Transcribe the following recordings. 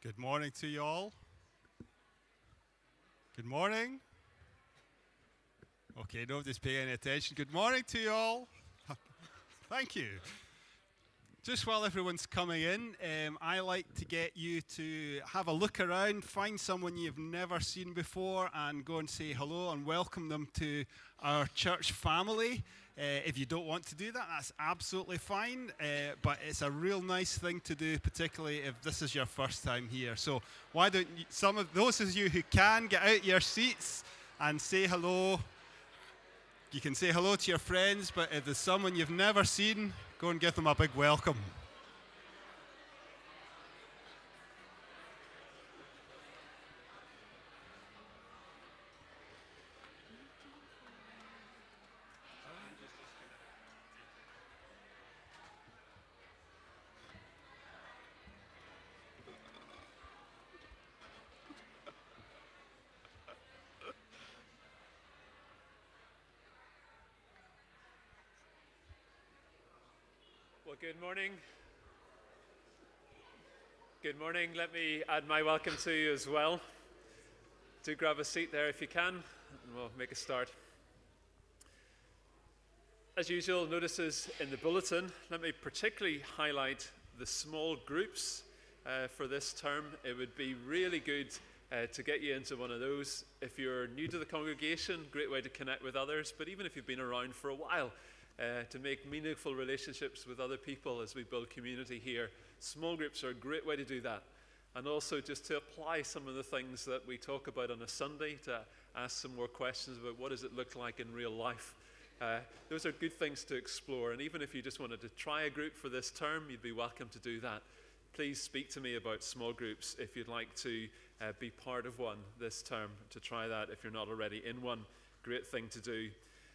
Good morning to you all. Good morning. Okay, nobody's paying any attention. Good morning to you all. Thank you. Just while everyone's coming in, um, I like to get you to have a look around, find someone you've never seen before, and go and say hello and welcome them to our church family. Uh, if you don't want to do that, that's absolutely fine. Uh, but it's a real nice thing to do, particularly if this is your first time here. So why don't you, some of those of you who can get out your seats and say hello? You can say hello to your friends, but if there's someone you've never seen, go and give them a big welcome. Well, good morning. Good morning. Let me add my welcome to you as well. Do grab a seat there if you can, and we'll make a start. As usual, notices in the bulletin. Let me particularly highlight the small groups uh, for this term. It would be really good uh, to get you into one of those. If you're new to the congregation, great way to connect with others. But even if you've been around for a while, uh, to make meaningful relationships with other people as we build community here. Small groups are a great way to do that. And also just to apply some of the things that we talk about on a Sunday, to ask some more questions about what does it look like in real life. Uh, those are good things to explore. And even if you just wanted to try a group for this term, you'd be welcome to do that. Please speak to me about small groups if you'd like to uh, be part of one this term, to try that if you're not already in one. Great thing to do.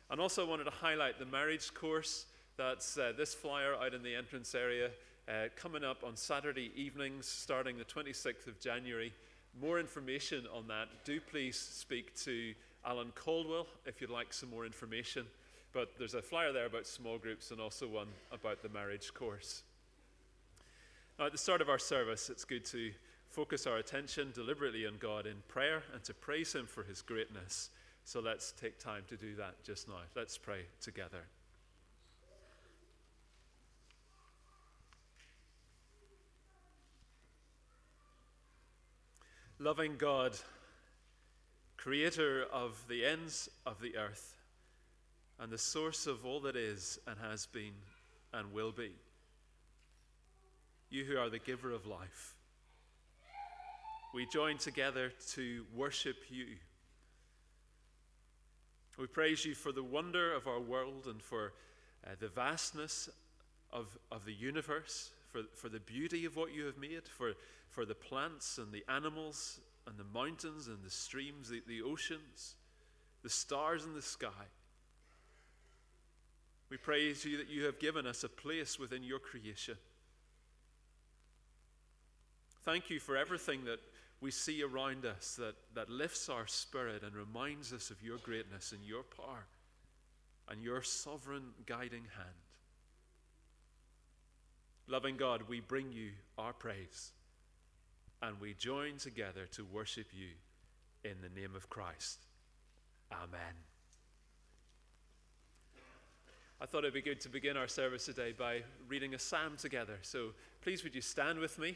And also, wanted to highlight the marriage course. That's uh, this flyer out in the entrance area uh, coming up on Saturday evenings starting the 26th of January. More information on that, do please speak to Alan Caldwell if you'd like some more information. But there's a flyer there about small groups and also one about the marriage course. Now, at the start of our service, it's good to focus our attention deliberately on God in prayer and to praise Him for His greatness. So let's take time to do that just now. Let's pray together. Loving God, creator of the ends of the earth and the source of all that is and has been and will be, you who are the giver of life, we join together to worship you we praise you for the wonder of our world and for uh, the vastness of, of the universe, for, for the beauty of what you have made, for, for the plants and the animals and the mountains and the streams, the, the oceans, the stars in the sky. We praise you that you have given us a place within your creation. Thank you for everything that we see around us that, that lifts our spirit and reminds us of your greatness and your power and your sovereign guiding hand. Loving God, we bring you our praise and we join together to worship you in the name of Christ. Amen. I thought it'd be good to begin our service today by reading a psalm together. So please, would you stand with me?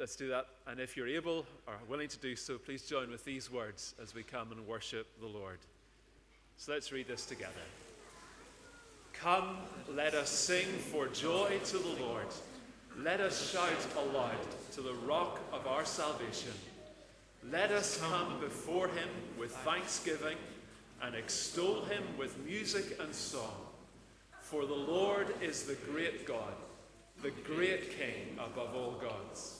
Let's do that. And if you're able or willing to do so, please join with these words as we come and worship the Lord. So let's read this together. Come, let us sing for joy to the Lord. Let us shout aloud to the rock of our salvation. Let us come before him with thanksgiving and extol him with music and song. For the Lord is the great God, the great King above all gods.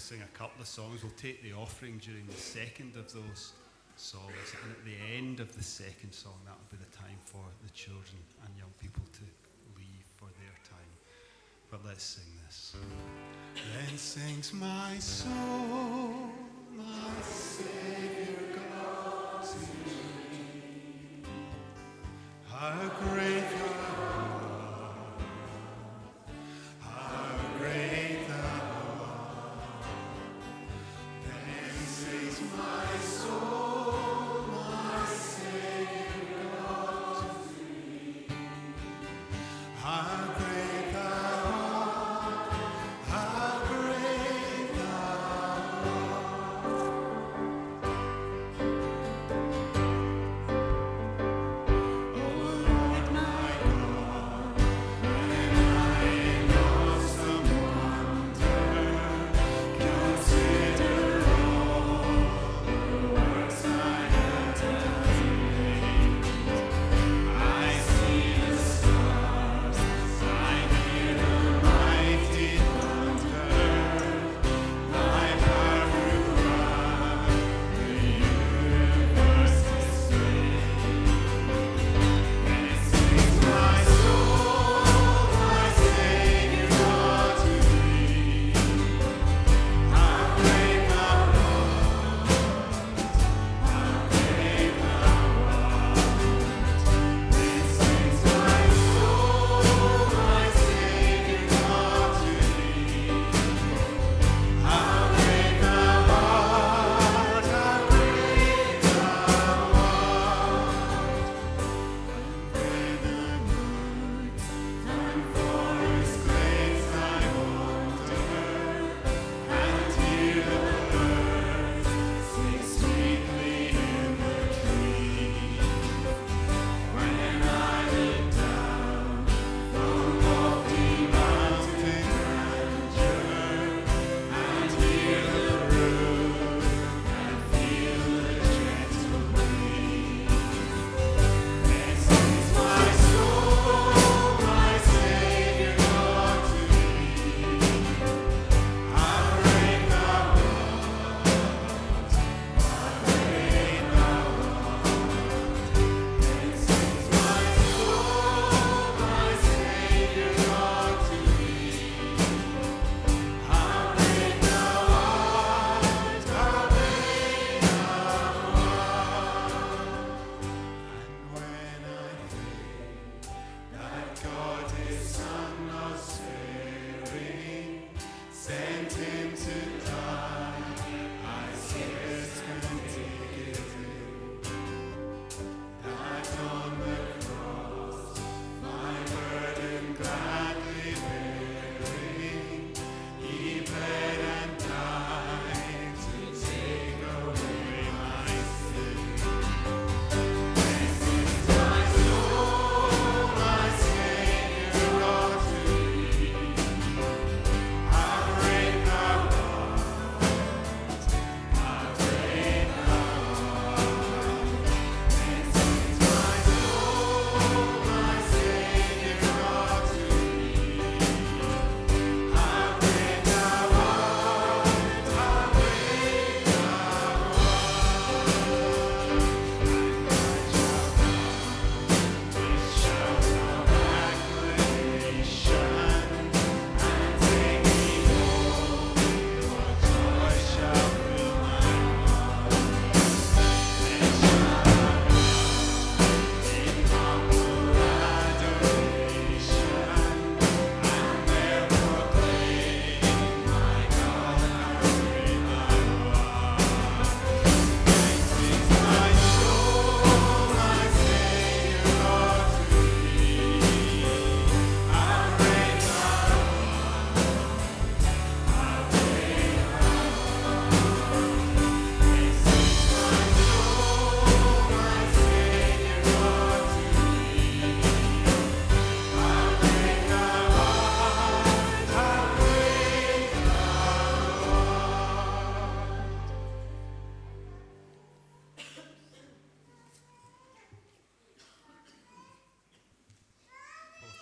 sing a couple of songs. We'll take the offering during the second of those songs. And at the end of the second song, that will be the time for the children and young people to leave for their time. But let's sing this. Then sings my soul, my Savior.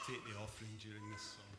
take the offering during this song.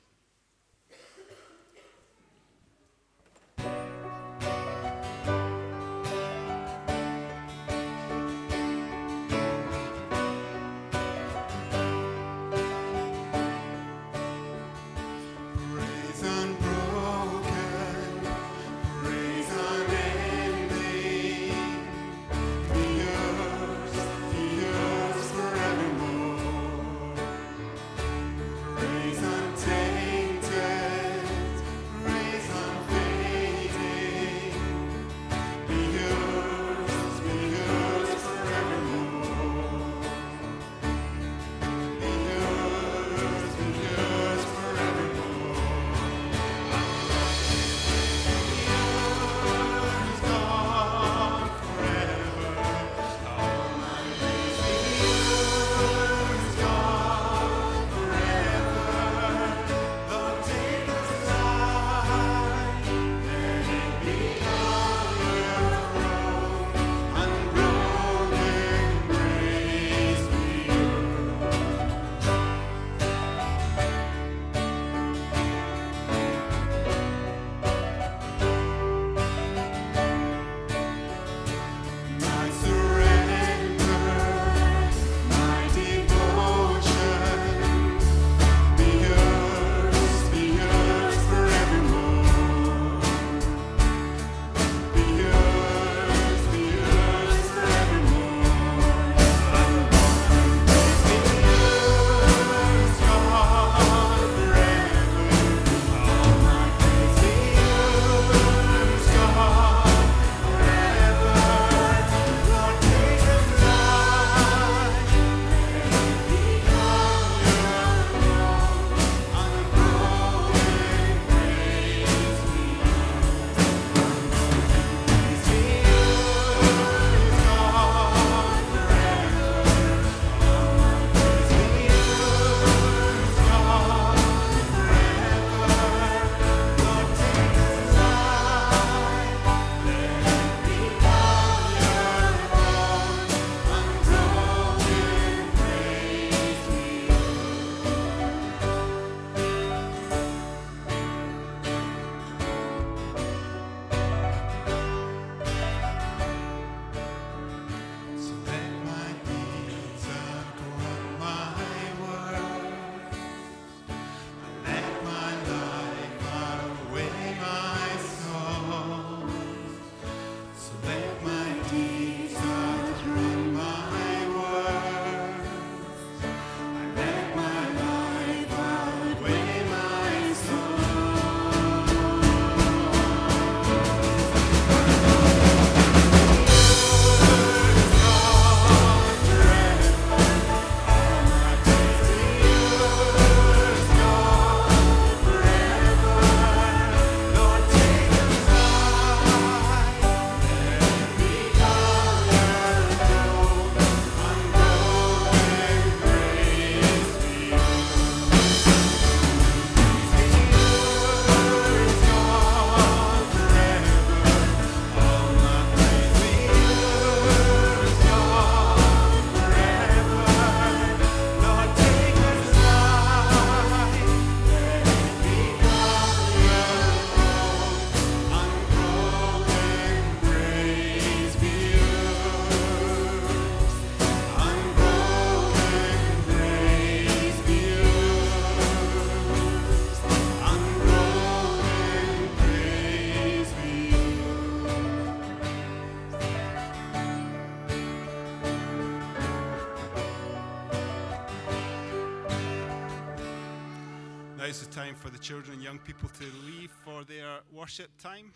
For the children and young people to leave for their worship time.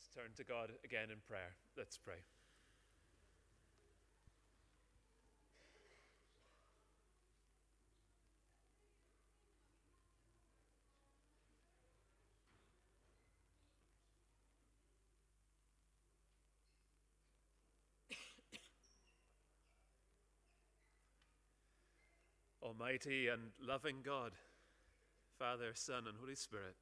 Let's turn to God again in prayer. Let's pray. Almighty and loving God, Father, Son, and Holy Spirit,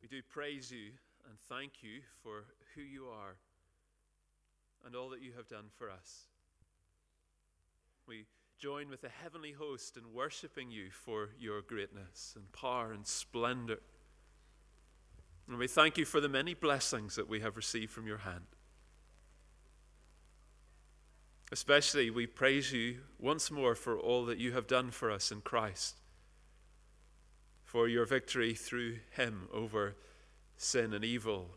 we do praise you and thank you for who you are and all that you have done for us. We join with the heavenly host in worshiping you for your greatness and power and splendor. And we thank you for the many blessings that we have received from your hand. Especially, we praise you once more for all that you have done for us in Christ, for your victory through him over sin and evil,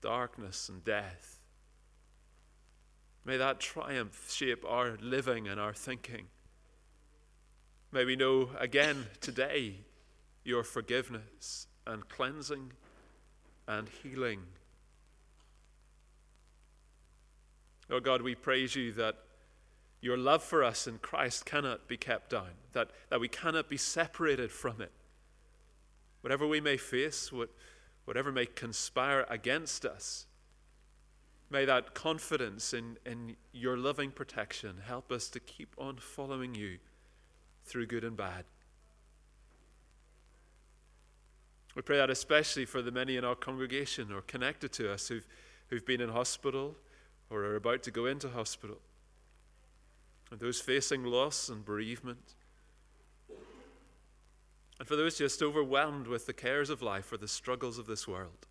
darkness and death. May that triumph shape our living and our thinking. May we know again today your forgiveness and cleansing and healing. Oh God, we praise you that your love for us in Christ cannot be kept down, that, that we cannot be separated from it. Whatever we may face, what, whatever may conspire against us, may that confidence in, in your loving protection help us to keep on following you through good and bad. We pray that especially for the many in our congregation or connected to us who've, who've been in hospital or are about to go into hospital, and those facing loss and bereavement. And for those just overwhelmed with the cares of life or the struggles of this world.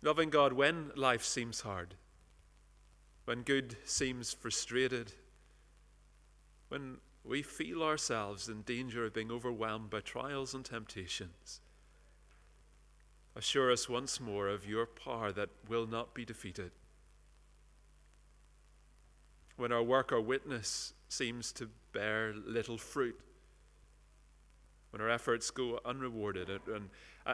Loving God, when life seems hard, when good seems frustrated, when we feel ourselves in danger of being overwhelmed by trials and temptations, assure us once more of your power that will not be defeated. When our work or witness seems to bear little fruit, when our efforts go unrewarded, and,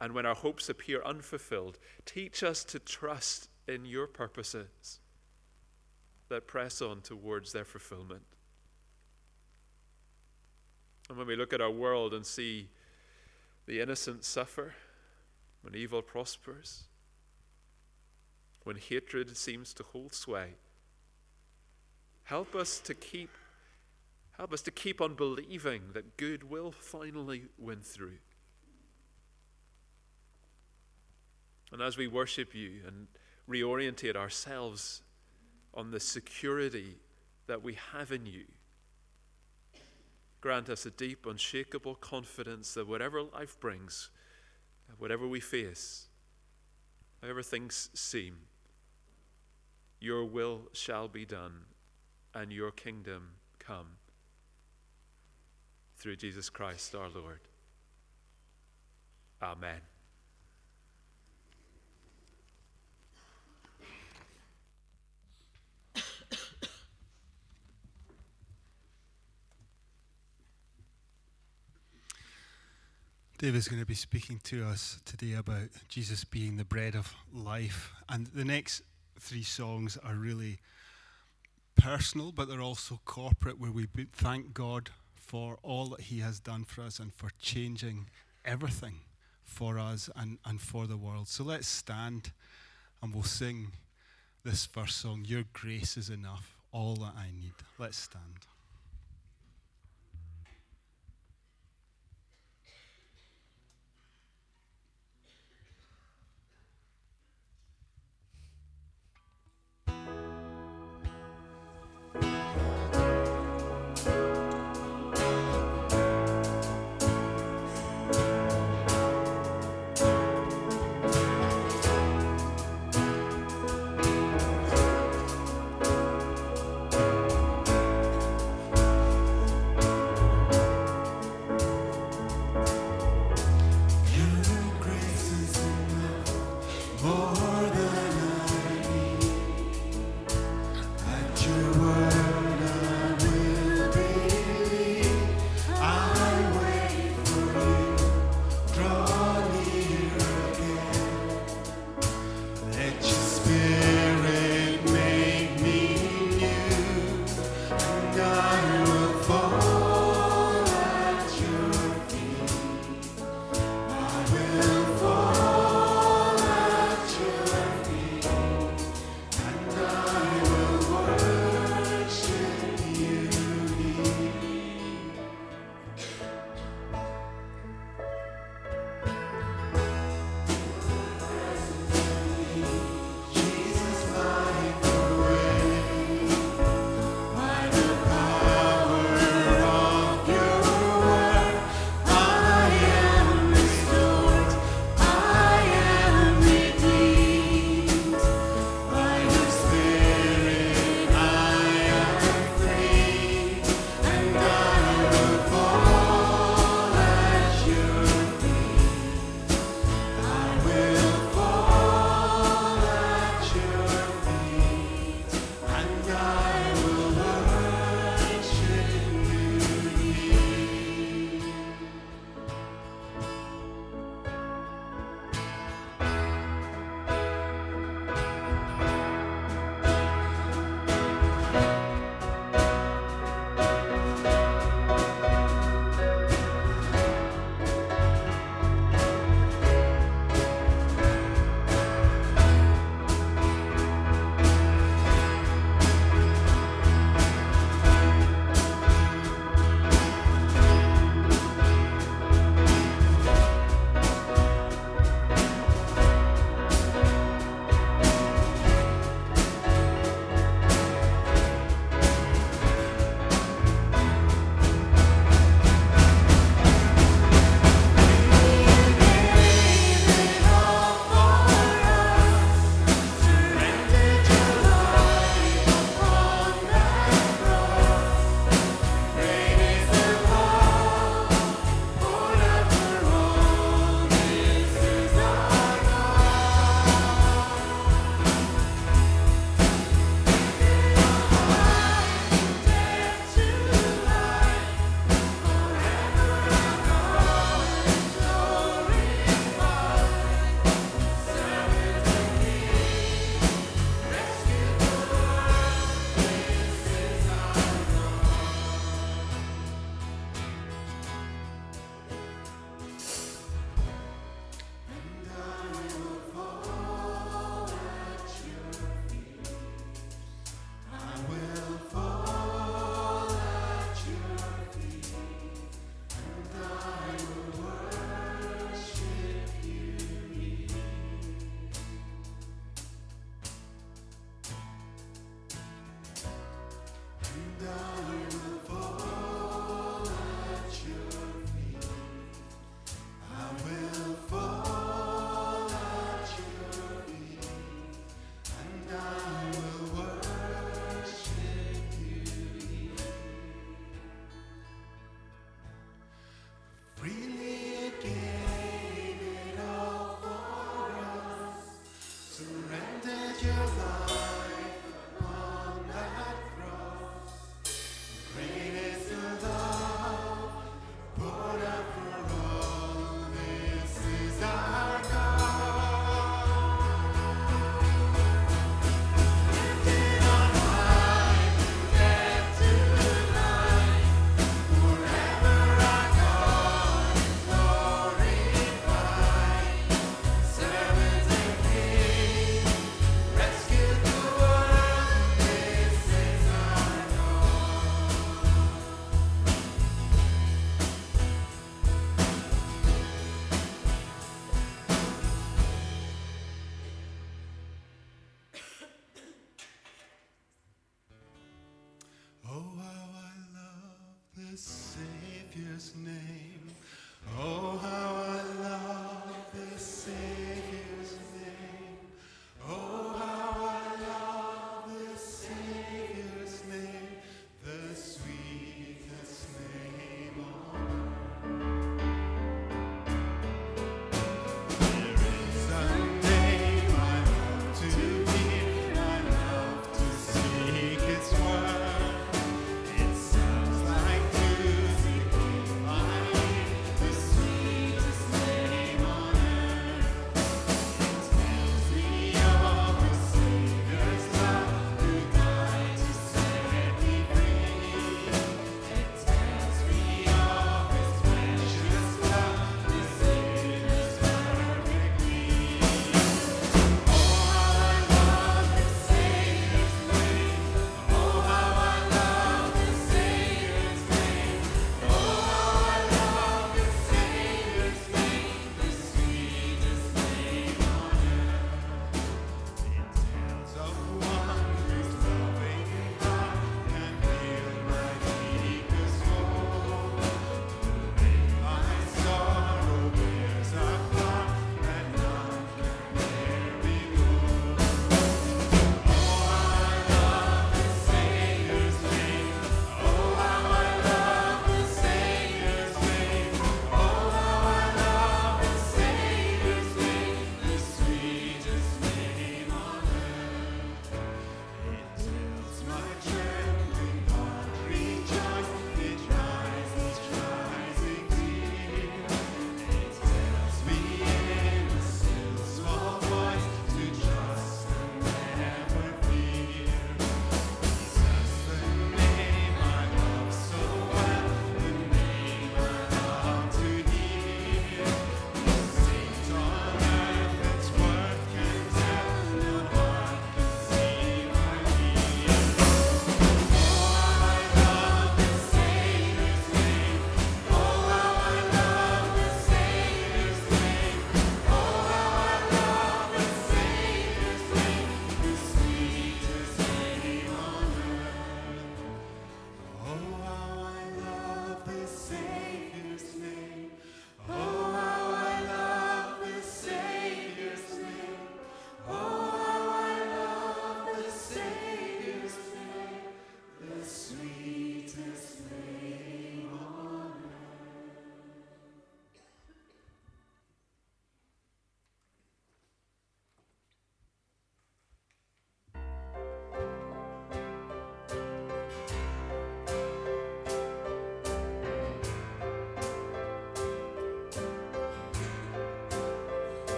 and, when our hopes appear unfulfilled, teach us to trust in your purposes that press on towards their fulfillment. And when we look at our world and see the innocent suffer, when evil prospers, when hatred seems to hold sway, help us to keep Help us to keep on believing that good will finally win through. And as we worship you and reorientate ourselves on the security that we have in you, grant us a deep, unshakable confidence that whatever life brings, whatever we face, however things seem, your will shall be done and your kingdom come through Jesus Christ our Lord. Amen. David's going to be speaking to us today about Jesus being the bread of life. And the next three songs are really personal, but they're also corporate, where we thank God for all that He has done for us and for changing everything for us and, and for the world. So let's stand and we'll sing this first song Your grace is enough, all that I need. Let's stand.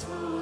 To